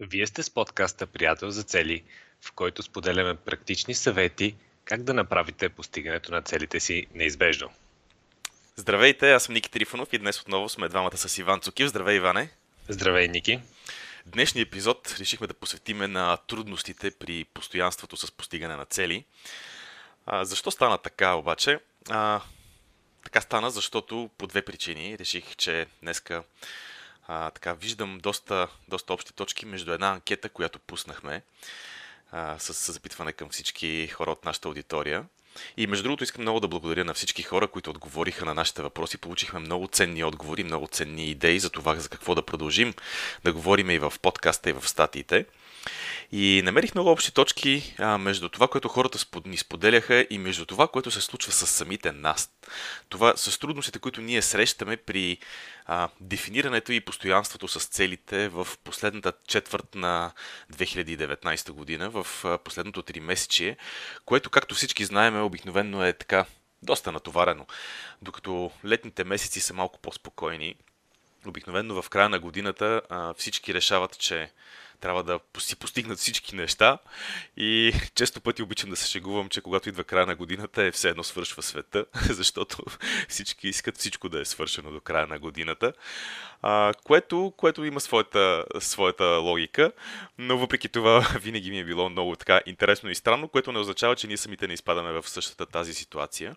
Вие сте с подкаста Приятел за цели, в който споделяме практични съвети как да направите постигането на целите си неизбежно. Здравейте, аз съм Ники Трифонов и днес отново сме двамата с Иван Цукив. Здравей, Иване! Здравей, Ники! Днешния епизод решихме да посветиме на трудностите при постоянството с постигане на цели. А, защо стана така обаче? А, така стана, защото по две причини реших, че днеска а, така, виждам доста, доста общи точки между една анкета, която пуснахме а, с, с запитване към всички хора от нашата аудитория. И между другото искам много да благодаря на всички хора, които отговориха на нашите въпроси. Получихме много ценни отговори, много ценни идеи за това за какво да продължим да говорим и в подкаста, и в статиите. И намерих много общи точки а, между това, което хората спод, ни споделяха и между това, което се случва с самите нас. Това с трудностите, които ние срещаме при а, дефинирането и постоянството с целите в последната четвърт на 2019 година, в а, последното три месечие, което, както всички знаем, обикновено е така доста натоварено. Докато летните месеци са малко по-спокойни, обикновено в края на годината а, всички решават, че трябва да си постигнат всички неща и често пъти обичам да се шегувам, че когато идва края на годината е все едно свършва света, защото всички искат всичко да е свършено до края на годината, а, което, което има своята, своята логика, но въпреки това винаги ми е било много така интересно и странно, което не означава, че ние самите не изпадаме в същата тази ситуация.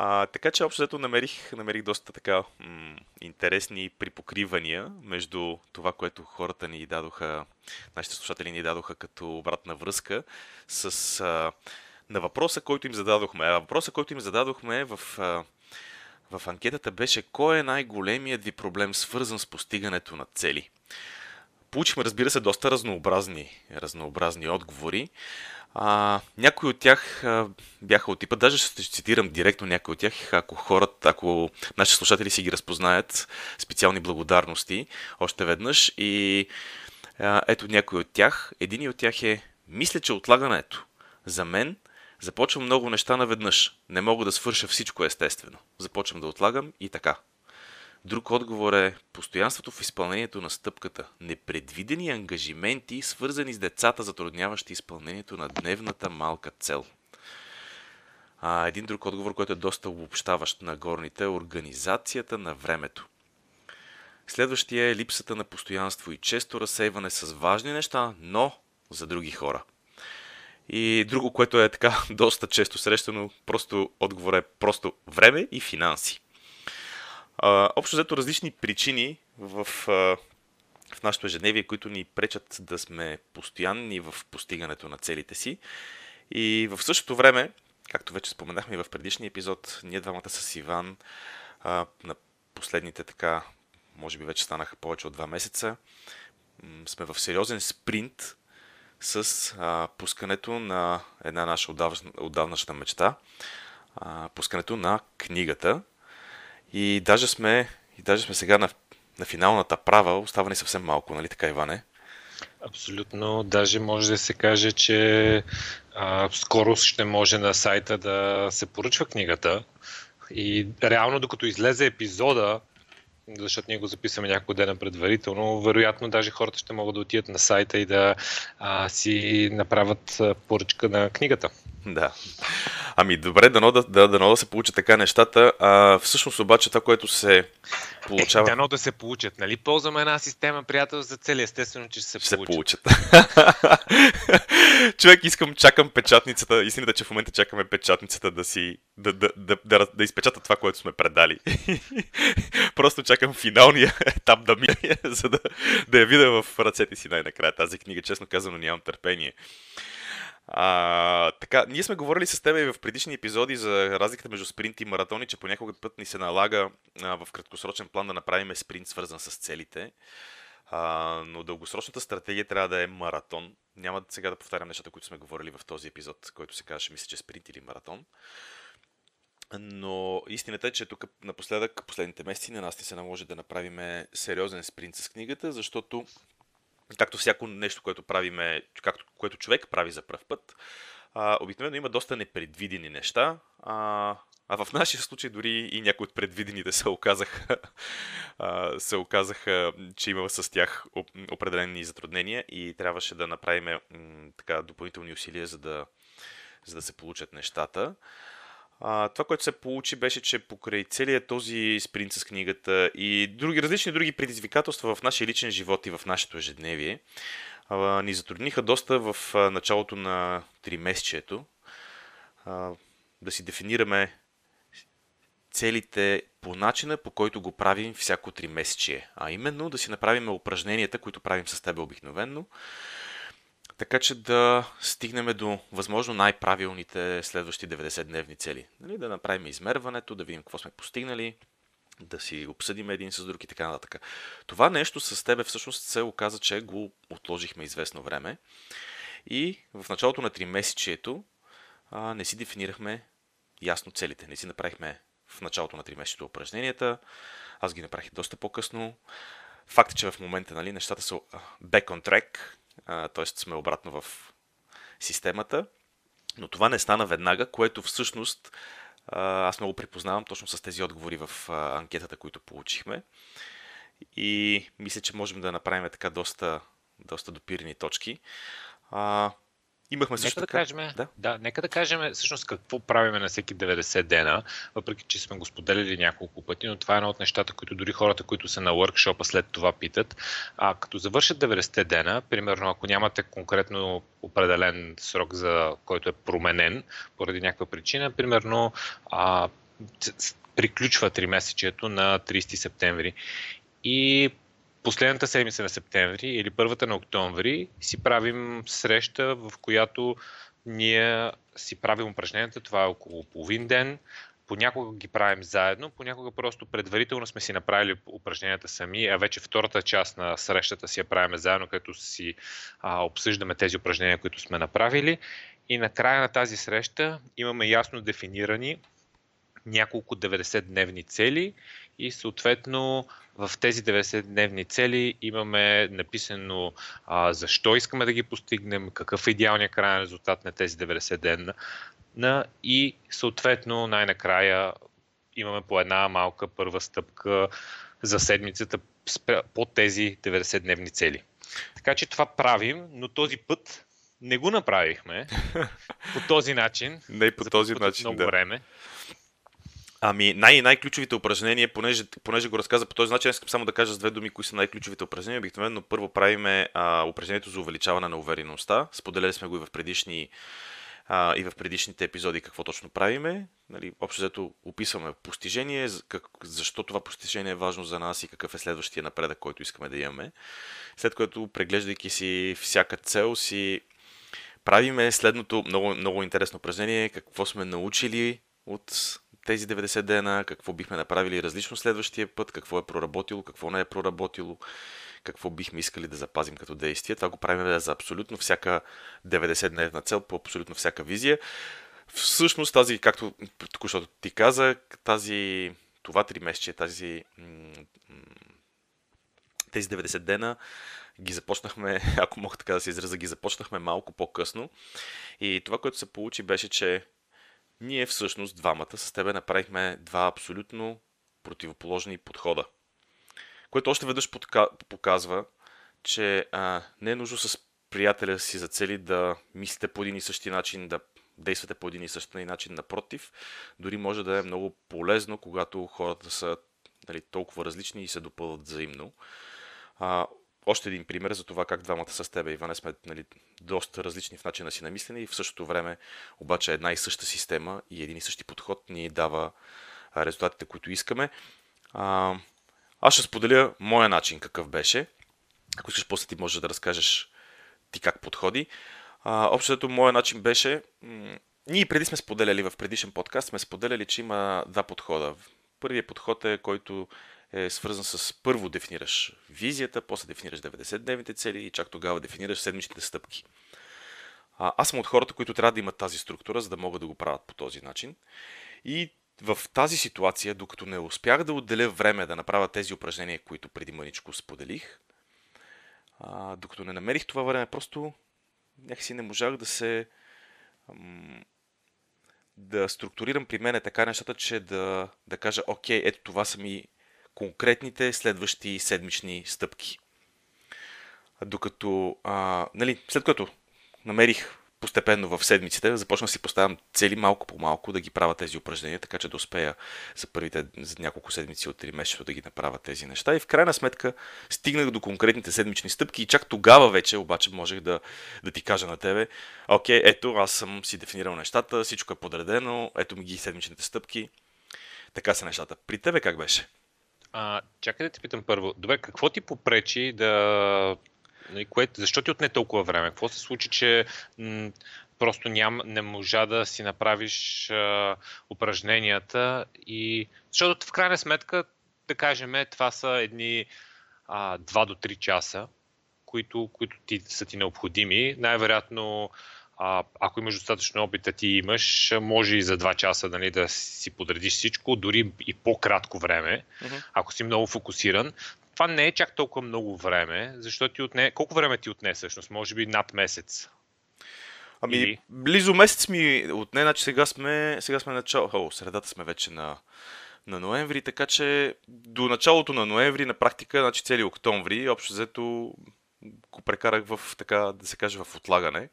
А, така че общо взето намерих, намерих доста така м- интересни припокривания между това, което хората ни дадоха, нашите слушатели ни дадоха като обратна връзка с а, на въпроса, който им зададохме. А въпроса, който им зададохме в, а, в анкетата беше кой е най-големият ви проблем свързан с постигането на цели? Получихме, разбира се, доста разнообразни, разнообразни отговори. А, някои от тях а, бяха от типа, даже ще цитирам директно някои от тях, ако хората, ако нашите слушатели си ги разпознаят, специални благодарности още веднъж. И а, ето някои от тях. Един от тях е, мисля, че отлагането за мен започвам много неща наведнъж. Не мога да свърша всичко естествено. Започвам да отлагам и така. Друг отговор е постоянството в изпълнението на стъпката. Непредвидени ангажименти, свързани с децата, затрудняващи изпълнението на дневната малка цел. А, един друг отговор, който е доста обобщаващ на горните, е организацията на времето. Следващия е липсата на постоянство и често разсейване с важни неща, но за други хора. И друго, което е така доста често срещано, просто отговор е просто време и финанси. А, общо взето различни причини в, в нашето ежедневие, които ни пречат да сме постоянни в постигането на целите си. И в същото време, както вече споменахме в предишния епизод, ние двамата с Иван а, на последните така, може би вече станаха повече от два месеца, сме в сериозен спринт с а, пускането на една наша отдавнашна мечта, а, пускането на книгата, и даже сме, и даже сме сега на, на финалната права, остава ни съвсем малко, нали така, Иване? Абсолютно. Даже може да се каже, че а, скоро ще може на сайта да се поръчва книгата. И реално, докато излезе епизода, защото ние го записваме няколко дена предварително, вероятно даже хората ще могат да отидат на сайта и да а, си направят поръчка на книгата. Да. Ами добре, дано да, да, дано да се получат така нещата. А, всъщност обаче това, което се получава... Е, дано да се получат, нали? Ползваме една система, приятел, за цели. Естествено, че ще се, се получат. Човек, искам, чакам печатницата. Истината, че в момента чакаме печатницата да си... да, да, да, да, да изпечата това, което сме предали. Просто чакам финалния етап да мине, за да, да я видя в ръцете си най-накрая тази книга. Честно казано, нямам търпение. А, така, ние сме говорили с теб и в предишни епизоди за разликата между спринт и маратони, че понякога път ни се налага а, в краткосрочен план да направим спринт свързан с целите. А, но дългосрочната стратегия трябва да е маратон. Няма сега да повтарям нещата, които сме говорили в този епизод, който се казваше, мисля, че е спринт или маратон. Но истината е, че тук напоследък, последните месеци, на нас не се наложи да направим сериозен спринт с книгата, защото както всяко нещо, което правиме, както, което човек прави за пръв път, а, обикновено има доста непредвидени неща, а, А в нашия случай дори и някои от предвидените се оказаха, се оказаха, че има с тях определени затруднения и трябваше да направим така допълнителни усилия, за да, за да се получат нещата. А, това, което се получи, беше, че покрай целият този спринт с книгата и други, различни други предизвикателства в нашия личен живот и в нашето ежедневие, а, ни затрудниха доста в а, началото на 3 месечето да си дефинираме целите по начина, по който го правим всяко 3 месечие. А именно да си направим упражненията, които правим с теб обикновенно, така че да стигнем до възможно най-правилните следващи 90-дневни цели. Нали? Да направим измерването, да видим какво сме постигнали, да си обсъдим един с друг и така нататък. Това нещо с тебе всъщност се оказа, че го отложихме известно време. И в началото на 3 месечието а, не си дефинирахме ясно целите. Не си направихме в началото на 3 месечето упражненията. Аз ги направих доста по-късно. Факт е, че в момента нали, нещата са back on track, т.е. сме обратно в системата. Но това не стана веднага, което всъщност аз много припознавам точно с тези отговори в анкетата, които получихме. И мисля, че можем да направим така доста, доста допирани точки. Имахме също нека така. Да, кажем, да? да, нека да кажем всъщност какво правиме на всеки 90 дена, въпреки че сме го споделили няколко пъти, но това е едно от нещата, които дори хората, които са на workshop след това питат. А като завършат 90 дена, примерно ако нямате конкретно определен срок, за който е променен поради някаква причина, примерно а, приключва 3 месечето на 30 септември. И последната седмица на септември или първата на октомври си правим среща, в която ние си правим упражненията. Това е около половин ден. Понякога ги правим заедно, понякога просто предварително сме си направили упражненията сами, а вече втората част на срещата си я правим заедно, като си а, обсъждаме тези упражнения, които сме направили. И на края на тази среща имаме ясно дефинирани няколко 90-дневни цели и съответно в тези 90-дневни цели имаме написано а, защо искаме да ги постигнем, какъв е идеалният крайен резултат на тези 90 дена на, и съответно най-накрая имаме по една малка първа стъпка за седмицата по тези 90-дневни цели. Така че това правим, но този път не го направихме по този начин. Не по този начин. Много да. време. Ами, най- най-ключовите упражнения, понеже, понеже го разказа по този начин, искам само да кажа с две думи, кои са най-ключовите упражнения. Обикновено първо правиме а, упражнението за увеличаване на увереността. Споделяли сме го и в предишни а, и в предишните епизоди какво точно правиме. Нали, общо взето описваме постижение, как, защо това постижение е важно за нас и какъв е следващия напредък, който искаме да имаме. След което, преглеждайки си всяка цел, си правиме следното много, много интересно упражнение, какво сме научили от тези 90 дена, какво бихме направили различно следващия път, какво е проработило, какво не е проработило, какво бихме искали да запазим като действие. Това го правим за абсолютно всяка 90-дневна цел, по абсолютно всяка визия. Всъщност тази, както току-що ти каза, тази, това 3 месече, тази, тези 90 дена ги започнахме, ако мога така да се израза, ги започнахме малко по-късно. И това, което се получи, беше, че ние всъщност двамата с тебе направихме два абсолютно противоположни подхода. Което още веднъж показва, че а, не е нужно с приятеля си за цели да мислите по един и същи начин, да действате по един и същи начин. Напротив, дори може да е много полезно, когато хората са нали, толкова различни и се допълват взаимно. А, още един пример за това как двамата с тебе, Иване, сме нали, доста различни в начина си на мислене и в същото време обаче една и съща система и един и същи подход ни дава резултатите, които искаме. А, аз ще споделя моя начин какъв беше. Ако искаш, после ти можеш да разкажеш ти как подходи. А, общото моя начин беше... Ние преди сме споделяли в предишен подкаст, сме споделяли, че има два подхода. Първият подход е, който е свързан с първо дефинираш визията, после дефинираш 90-дневните цели и чак тогава дефинираш седмичните стъпки. А, аз съм от хората, които трябва да имат тази структура, за да могат да го правят по този начин. И в тази ситуация, докато не успях да отделя време да направя тези упражнения, които преди мъничко споделих, а, докато не намерих това време, просто някакси не можах да се да структурирам при мен така нещата, че да, да кажа, окей, ето това са ми конкретните следващи седмични стъпки. Докато, а, нали, след като намерих постепенно в седмиците, започна да си поставям цели малко по малко да ги правя тези упражнения, така че да успея за първите за няколко седмици от 3 месеца да ги направя тези неща. И в крайна сметка стигнах до конкретните седмични стъпки и чак тогава вече обаче можех да, да ти кажа на тебе, окей, ето аз съм си дефинирал нещата, всичко е подредено, ето ми ги седмичните стъпки. Така са нещата. При тебе как беше? А, чакай да те питам първо. Добре, какво ти попречи да Нали, защо ти отне толкова време? Какво се случи, че м- просто ням, не можа да си направиш а, упражненията и... Защото в крайна сметка, да кажем, това са едни а, 2 до 3 часа, които, които ти, са ти необходими. Най-вероятно а, ако имаш достатъчно опит, да ти имаш, може и за 2 часа нали, да си подредиш всичко, дори и по-кратко време, uh-huh. ако си много фокусиран това не е чак толкова много време, защото ти отне... Колко време ти отне всъщност? Може би над месец. Ами, Или... близо месец ми отне, значи сега сме, сега сме начало, о, средата сме вече на, на ноември, така че до началото на ноември, на практика, значи цели октомври, общо взето го прекарах в, така да се каже, в отлагане.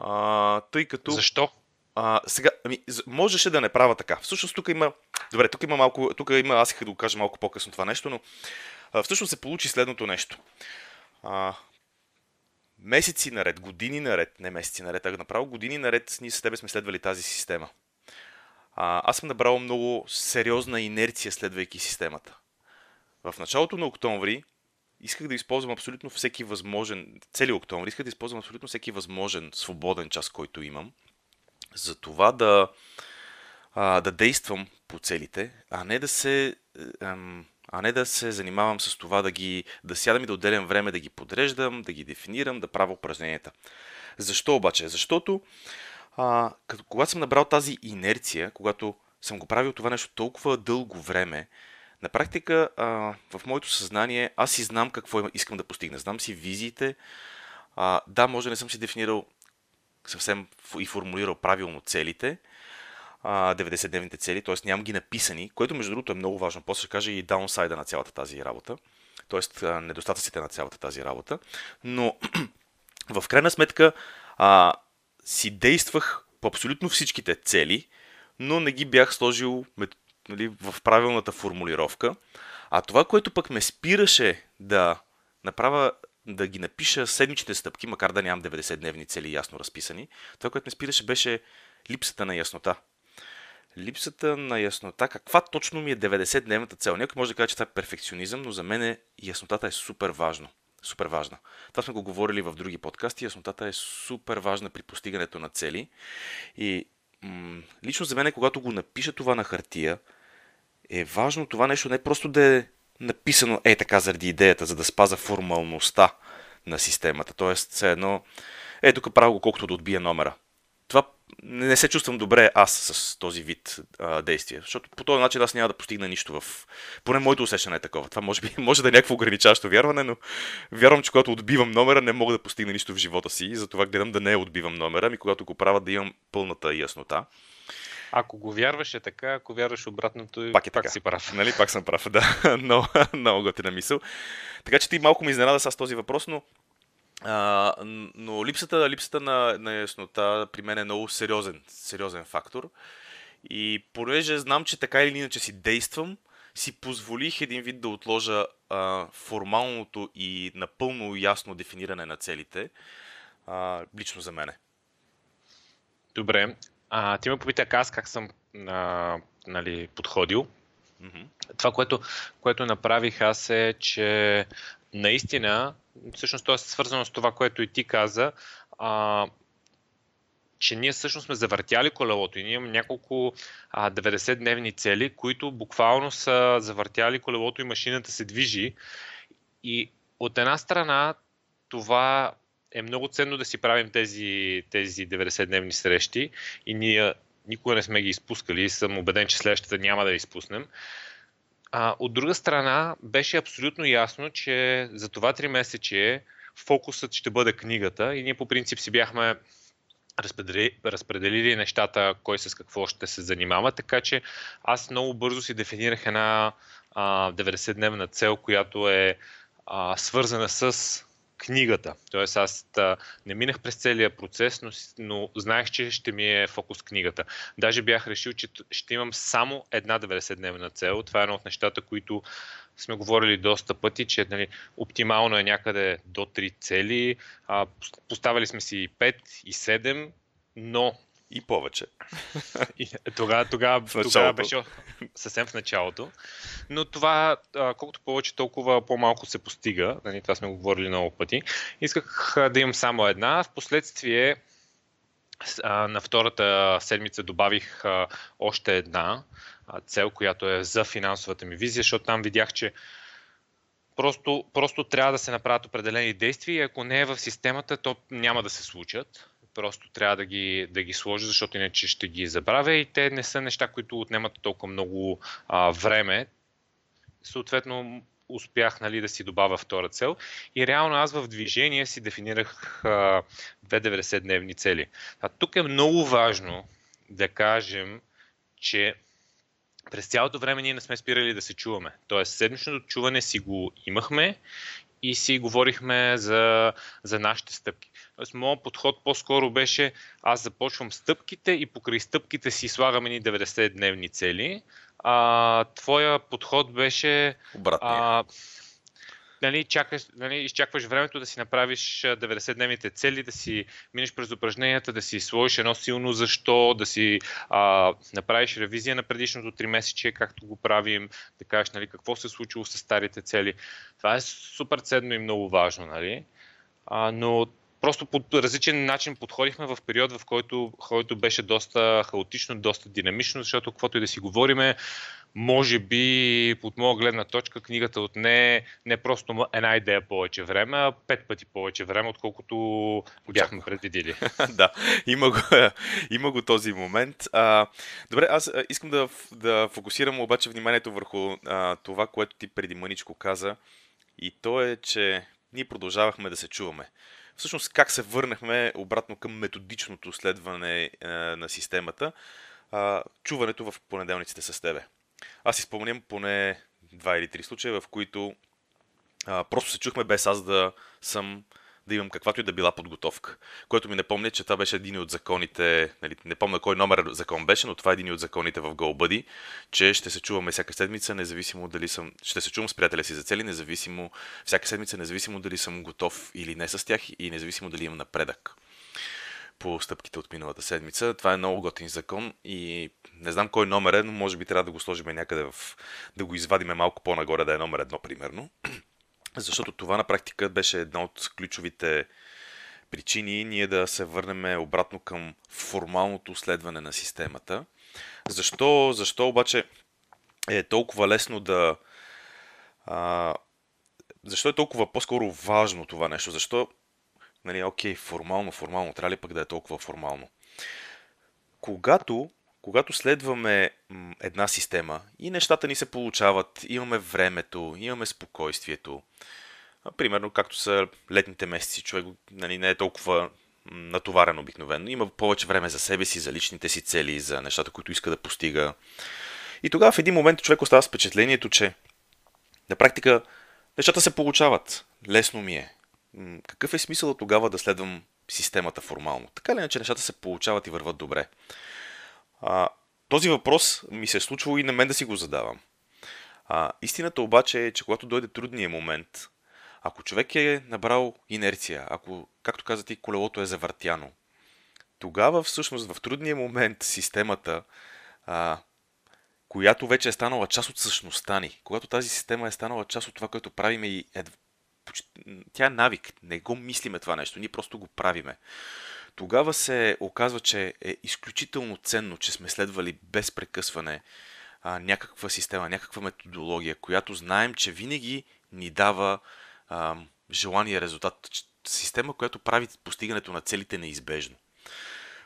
А, тъй като... Защо? А, сега, ами, можеше да не правя така. Всъщност тук има... Добре, тук има малко... Тук има... Аз исках да го кажа малко по-късно това нещо, но а, всъщност се получи следното нещо. А, месеци наред, години наред, не месеци наред, а направо години наред, ние с тебе сме следвали тази система. А, аз съм набрал много сериозна инерция, следвайки системата. В началото на октомври исках да използвам абсолютно всеки възможен, цели октомври, исках да използвам абсолютно всеки възможен свободен час, който имам, за това да, а, да действам по целите, а не да се ам, а не да се занимавам с това да ги да сядам и да отделям време да ги подреждам, да ги дефинирам, да правя упражненията. Защо обаче? Защото а, като, когато съм набрал тази инерция, когато съм го правил това нещо толкова дълго време, на практика а, в моето съзнание аз си знам какво искам да постигна. Знам си визиите. А, да, може да не съм си дефинирал съвсем и формулирал правилно целите, 90-дневните цели, т.е. нямам ги написани, което между другото е много важно. После ще кажа и даунсайда на цялата тази работа, т.е. недостатъците на цялата тази работа. Но в крайна сметка а, си действах по абсолютно всичките цели, но не ги бях сложил нали, в правилната формулировка. А това, което пък ме спираше да направя да ги напиша седмичните стъпки, макар да нямам 90-дневни цели ясно разписани, това, което ме спираше, беше липсата на яснота липсата на яснота, каква точно ми е 90-дневната цел. Някой може да каже, че това е перфекционизъм, но за мен е, яснотата е супер важно. Супер важна. Това сме го говорили в други подкасти. Яснотата е супер важна при постигането на цели. И м- лично за мен, когато го напиша това на хартия, е важно това нещо не просто да е написано е така заради идеята, за да спаза формалността на системата. Тоест, все едно, е тук правя го колкото да отбия номера това не се чувствам добре аз с този вид а, действие, защото по този начин аз няма да постигна нищо в... Поне моето усещане е такова. Това може би може да е някакво ограничаващо вярване, но вярвам, че когато отбивам номера, не мога да постигна нищо в живота си и затова гледам да не отбивам номера, ами когато го правя да имам пълната яснота. Ако го вярваш е така, ако вярваш обратното, пак, е пак така. си прав. Нали, пак съм прав, да. много, много готина мисъл. Така че ти малко ми изненада с този въпрос, но а, но липсата, липсата на, на яснота при мен е много сериозен, сериозен фактор. И понеже знам, че така или иначе си действам, си позволих един вид да отложа а, формалното и напълно ясно дефиниране на целите, а, лично за мене. Добре. А, ти ме попита аз как съм а, нали, подходил. Mm-hmm. Това, което, което направих аз е, че наистина всъщност то е свързано с това, което и ти каза, а, че ние всъщност сме завъртяли колелото и ние имаме няколко а, 90-дневни цели, които буквално са завъртяли колелото и машината се движи. И от една страна това е много ценно да си правим тези, тези 90-дневни срещи и ние никога не сме ги изпускали и съм убеден, че следващата няма да изпуснем. А, от друга страна, беше абсолютно ясно, че за това три месече фокусът ще бъде книгата и ние по принцип си бяхме разпредели, разпределили нещата, кой с какво ще се занимава, така че аз много бързо си дефинирах една а, 90-дневна цел, която е а, свързана с книгата. Тоест аз да, не минах през целия процес, но, но знаех, че ще ми е фокус книгата. Даже бях решил, че ще имам само една 90-дневна цел. Това е едно от нещата, които сме говорили доста пъти, че нали, оптимално е някъде до 3 цели. А, поставили сме си и 5 и 7, но и повече. Тогава, тогава, тогава беше съвсем в началото. Но това, колкото повече, толкова по-малко се постига. Нали, това сме го говорили много пъти. Исках да имам само една. Впоследствие на втората седмица добавих още една цел, която е за финансовата ми визия, защото там видях, че просто, просто трябва да се направят определени действия и ако не е в системата, то няма да се случат. Просто трябва да ги, да ги сложа, защото иначе ще ги забравя и те не са неща, които отнемат толкова много а, време. Съответно, успях нали, да си добавя втора цел. И реално аз в движение си дефинирах а, 290-дневни цели. А тук е много важно да кажем, че през цялото време ние не сме спирали да се чуваме. Тоест, седмичното чуване си го имахме и си говорихме за, за нашите стъпки. Тоест, моят подход по-скоро беше аз започвам стъпките и покрай стъпките си слагаме ни 90-дневни цели. А, твоя подход беше... Обратния нали, чакаш, нали, изчакваш времето да си направиш 90-дневните цели, да си минеш през упражненията, да си сложиш едно силно защо, да си а, направиш ревизия на предишното 3 месече, както го правим, да кажеш нали, какво се е случило с старите цели. Това е супер ценно и много важно, нали? А, но просто по различен начин подходихме в период, в който, който беше доста хаотично, доста динамично, защото каквото и да си говориме, може би от моя гледна точка книгата отне не просто една идея повече време, а пет пъти повече време, отколкото го бяхме предвидили. да, има го, има го този момент. А, добре, аз искам да, да фокусирам обаче вниманието върху а, това, което ти преди мъничко каза. И то е, че ние продължавахме да се чуваме. Всъщност как се върнахме обратно към методичното следване а, на системата, чуването в понеделниците с тебе. Аз си спомням поне два или три случая, в които просто се чухме без аз да съм да имам каквато и да била подготовка. Което ми напомня, че това беше един от законите, нали, не помня кой номер закон беше, но това е един от законите в GoBuddy, че ще се чуваме всяка седмица, независимо дали съм, ще се чувам с приятеля си за цели, независимо, всяка седмица, независимо дали съм готов или не с тях и независимо дали имам напредък по стъпките от миналата седмица. Това е много готин закон и не знам кой номер е, но може би трябва да го сложим някъде в... да го извадиме малко по-нагоре, да е номер едно, примерно. Защото това на практика беше една от ключовите причини ние да се върнем обратно към формалното следване на системата. Защо, защо обаче е толкова лесно да... А, защо е толкова по-скоро важно това нещо? Защо Нали, окей, формално, формално, трябва ли пък да е толкова формално? Когато, когато следваме една система и нещата ни се получават, имаме времето, имаме спокойствието, примерно както са летните месеци, човек нали, не е толкова натоварен обикновено, има повече време за себе си, за личните си цели, за нещата, които иска да постига. И тогава в един момент човек остава с впечатлението, че на практика нещата се получават. Лесно ми е какъв е смисъл тогава да следвам системата формално? Така ли иначе нещата се получават и върват добре? А, този въпрос ми се е случвало и на мен да си го задавам. А, истината обаче е, че когато дойде трудния момент, ако човек е набрал инерция, ако, както каза ти, колелото е завъртяно, тогава всъщност в трудния момент системата, а, която вече е станала част от същността ни, когато тази система е станала част от това, което правиме и е тя е навик. Не го мислиме това нещо, ние просто го правиме. Тогава се оказва, че е изключително ценно, че сме следвали без прекъсване а, някаква система, някаква методология, която знаем, че винаги ни дава а, желания резултат. Система, която прави постигането на целите неизбежно.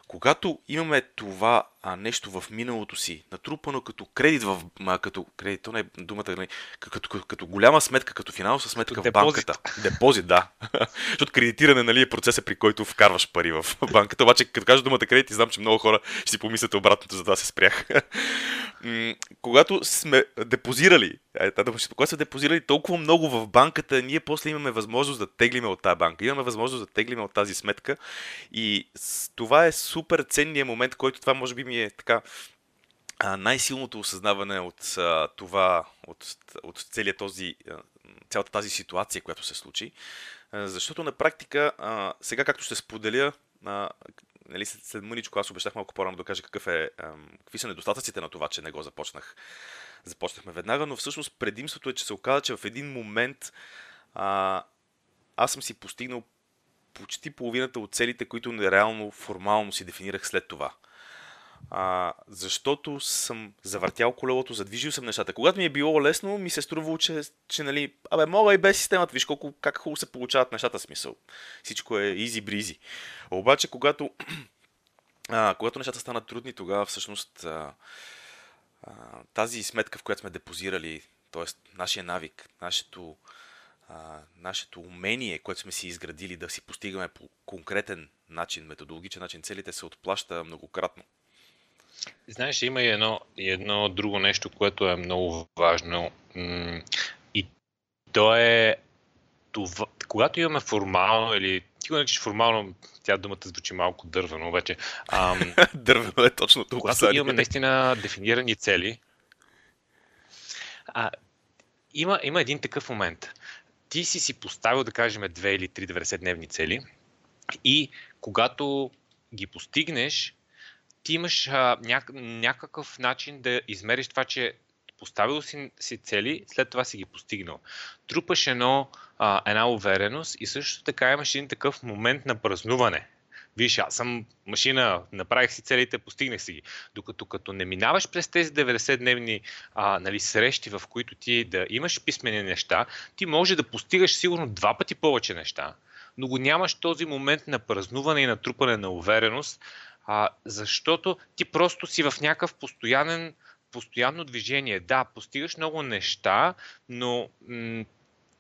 Когато имаме това а, нещо в миналото си, натрупано като кредит в... А, като кредит, то не е думата, не, като, като, като голяма сметка, като финансова сметка като в депозит. банката. Депозит, да. Защото кредитиране нали, е процеса, при който вкарваш пари в банката. Обаче, като кажа думата кредит, знам, че много хора ще си помислят обратното, за това се спрях. когато сме депозирали, е, когато сме депозирали толкова много в банката, ние после имаме възможност да теглиме от тази банка. Имаме възможност да теглиме от тази сметка. И това е супер ценният момент, който това може би ми е така най-силното осъзнаване от това, от, от целият този, цялата тази ситуация, която се случи. Защото на практика, сега както ще споделя, нали, след, след мъничко аз обещах малко по-рано да кажа какъв е, а, какви са недостатъците на това, че не го започнах. Започнахме веднага, но всъщност предимството е, че се оказа, че в един момент а, аз съм си постигнал почти половината от целите, които реално формално си дефинирах след това. А, защото съм завъртял колелото, задвижил съм нещата. Когато ми е било лесно, ми се струвало, че, че нали, абе, мога и без системата, виж колко, как хубаво се получават нещата, смисъл. Всичко е изи бризи. Обаче, когато, а, когато нещата станат трудни, тогава всъщност а, а, тази сметка, в която сме депозирали, т.е. нашия навик, нашето, а, нашето умение, което сме си изградили да си постигаме по конкретен начин, методологичен начин, целите се отплаща многократно. Знаеш, има и едно, и едно друго нещо, което е много важно. И то е това, когато имаме формално или ти го наричаш формално, тя думата звучи малко дървено вече. Ам, дървено е точно това. Когато имаме наистина дефинирани цели, а, има, има един такъв момент. Ти си си поставил, да кажем, две или три 90-дневни цели и когато ги постигнеш, ти имаш а, няк- някакъв начин да измериш това, че поставил си, си цели, след това си ги постигнал. Трупаш едно, а, една увереност и също така имаш един такъв момент на празнуване. Виж, аз съм машина, направих си целите, постигнах си ги. Докато като не минаваш през тези 90-дневни а, нали, срещи, в които ти да имаш писмени неща, ти може да постигаш сигурно два пъти повече неща, но го нямаш този момент на празнуване и натрупане на увереност, а, защото ти просто си в някакъв постоянен, постоянно движение. Да, постигаш много неща, но м-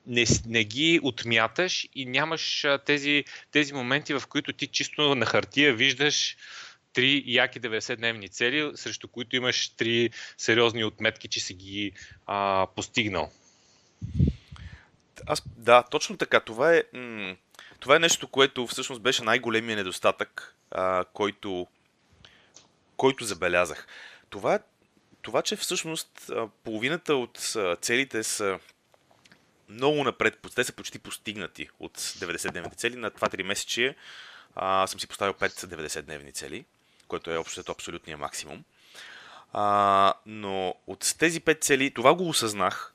не, не ги отмяташ и нямаш а, тези, тези моменти, в които ти чисто на хартия виждаш три яки 90-дневни цели, срещу които имаш три сериозни отметки, че си ги а, постигнал. Аз, да, точно така. Това е, м- това е нещо, което всъщност беше най-големия недостатък който, който забелязах. Това, това, че всъщност половината от целите са много напред, те са почти постигнати от 90-дневните цели. На 2-3 месечи а, съм си поставил 5 90-дневни цели, което е общото абсолютния максимум. А, но от тези 5 цели, това го осъзнах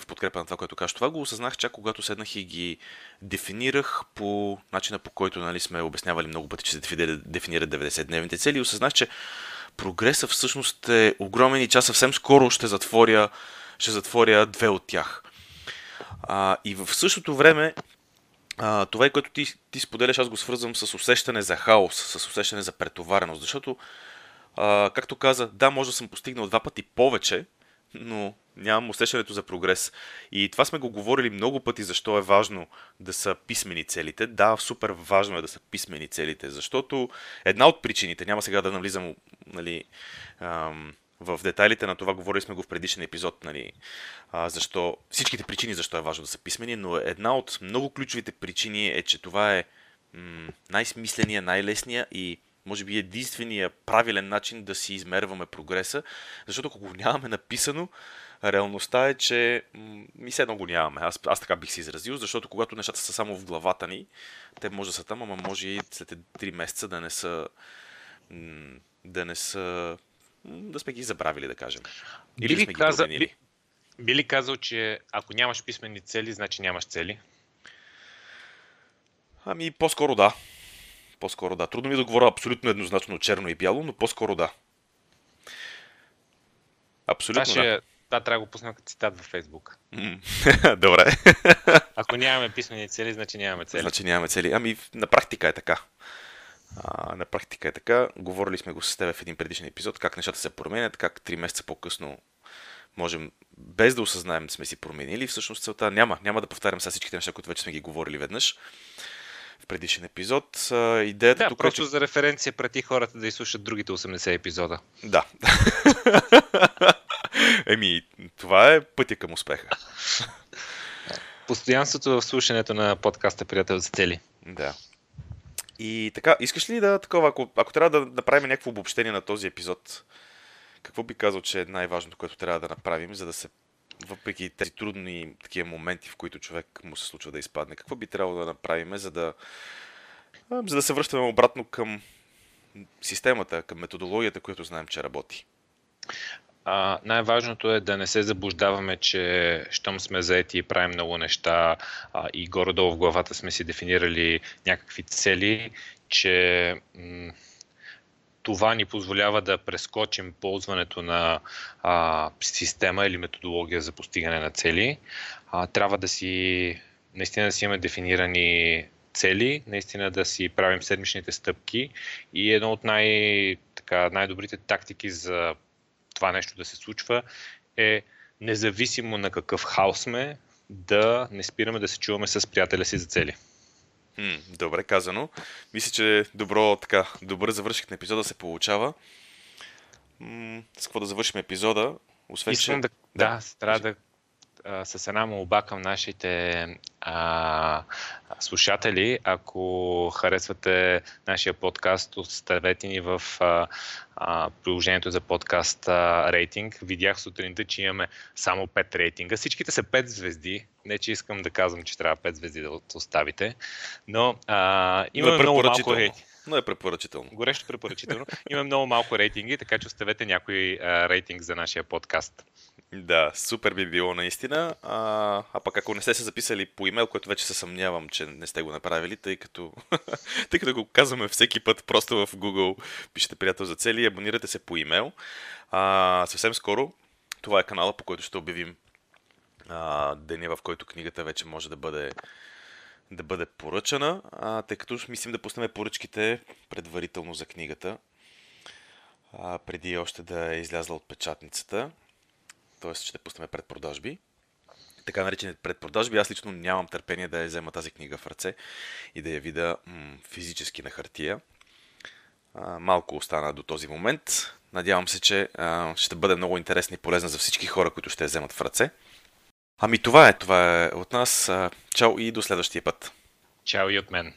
в подкрепа на това, което кажа. Това го осъзнах чак когато седнах и ги дефинирах по начина по който нали, сме обяснявали много пъти, че се дефинират 90-дневните цели осъзнах, че прогресът всъщност е огромен и аз съвсем скоро ще затворя, ще затворя две от тях. А, и в същото време а, това, което ти, ти споделяш, аз го свързвам с усещане за хаос, с усещане за претовареност, защото, а, както каза, да, може да съм постигнал два пъти повече, но нямам усещането за прогрес. И това сме го говорили много пъти, защо е важно да са писмени целите. Да, супер важно е да са писмени целите, защото една от причините, няма сега да навлизам нали, ам, в детайлите на това, говорили сме го в предишен епизод, нали, а, защо, всичките причини защо е важно да са писмени, но една от много ключовите причини е, че това е м- най-смисления, най-лесния и може би единствения правилен начин да си измерваме прогреса, защото ако го нямаме написано, реалността е, че ми се едно го нямаме. Аз, аз така бих се изразил, защото когато нещата са само в главата ни, те може да са там, ама може и след 3 месеца да не са да не са да сме ги забравили, да кажем. Или би сме каза, ги би, би ли казал, че ако нямаш писмени цели, значи нямаш цели? Ами, по-скоро да. По-скоро да. Трудно ми да говоря абсолютно еднозначно черно и бяло, но по-скоро да. Абсолютно това, да. Това трябва да го пусна като цитат във Фейсбук. Добре. Ако нямаме писмени цели, значи нямаме цели. Значи нямаме цели. Ами на практика е така. А, на практика е така. Говорили сме го с теб в един предишен епизод, как нещата се променят, как 3 месеца по-късно можем, без да осъзнаем, сме си променили. Всъщност целта няма. Няма да повтарям сега всичките неща, които вече сме ги говорили веднъж в предишен епизод. Идеята да, тук просто е, че... за референция преди хората да изслушат другите 80 епизода. Да. Еми, това е пътя към успеха. Постоянството в слушането на подкаста Приятел за цели. Да. И така, искаш ли да такова, ако, ако трябва да направим някакво обобщение на този епизод, какво би казал, че е най-важното, което трябва да направим, за да се, въпреки тези трудни такива моменти, в които човек му се случва да изпадне, какво би трябвало да направим, за да, за да се връщаме обратно към системата, към методологията, която знаем, че работи? А, най-важното е да не се заблуждаваме, че щом сме заети и правим много неща а, и горе-долу в главата сме си дефинирали някакви цели, че м- това ни позволява да прескочим ползването на а, система или методология за постигане на цели. А, трябва да си, наистина да си имаме дефинирани цели, наистина да си правим седмичните стъпки и едно от най- така, най-добрите тактики за това нещо да се случва е независимо на какъв хаос сме, да не спираме да се чуваме с приятеля си за цели. М, добре казано. Мисля, че добро, така, добър завършик на епизода се получава. М, с какво да завършим епизода? Освен, Искам че... да, да, да трябва да с една молба към нашите а, слушатели. Ако харесвате нашия подкаст, оставете ни в а, а, приложението за подкаст а, рейтинг. Видях сутринта, че имаме само 5 рейтинга. Всичките са 5 звезди. Не, че искам да казвам, че трябва 5 звезди да оставите, но а, е много малко рейтинг. Но е препоръчително. Горещо препоръчително. Имаме много малко рейтинги, така че оставете някой а, рейтинг за нашия подкаст. Да, супер би било наистина. А, а пък ако не сте се записали по имейл, което вече се съмнявам, че не сте го направили, тъй като, тъй като го казваме всеки път, просто в Google пишете приятел за цели, абонирате се по имейл. А, съвсем скоро това е канала, по който ще обявим а, деня, в който книгата вече може да бъде да бъде поръчана, а, тъй като мислим да пуснем поръчките предварително за книгата, а, преди още да е излязла от печатницата т.е. ще пуснем предпродажби. Така наречените предпродажби. Аз лично нямам търпение да я взема тази книга в ръце и да я видя м- физически на хартия. А, малко остана до този момент. Надявам се, че а, ще бъде много интересна и полезна за всички хора, които ще я вземат в ръце. Ами това е, това е от нас. Чао и до следващия път. Чао и от мен.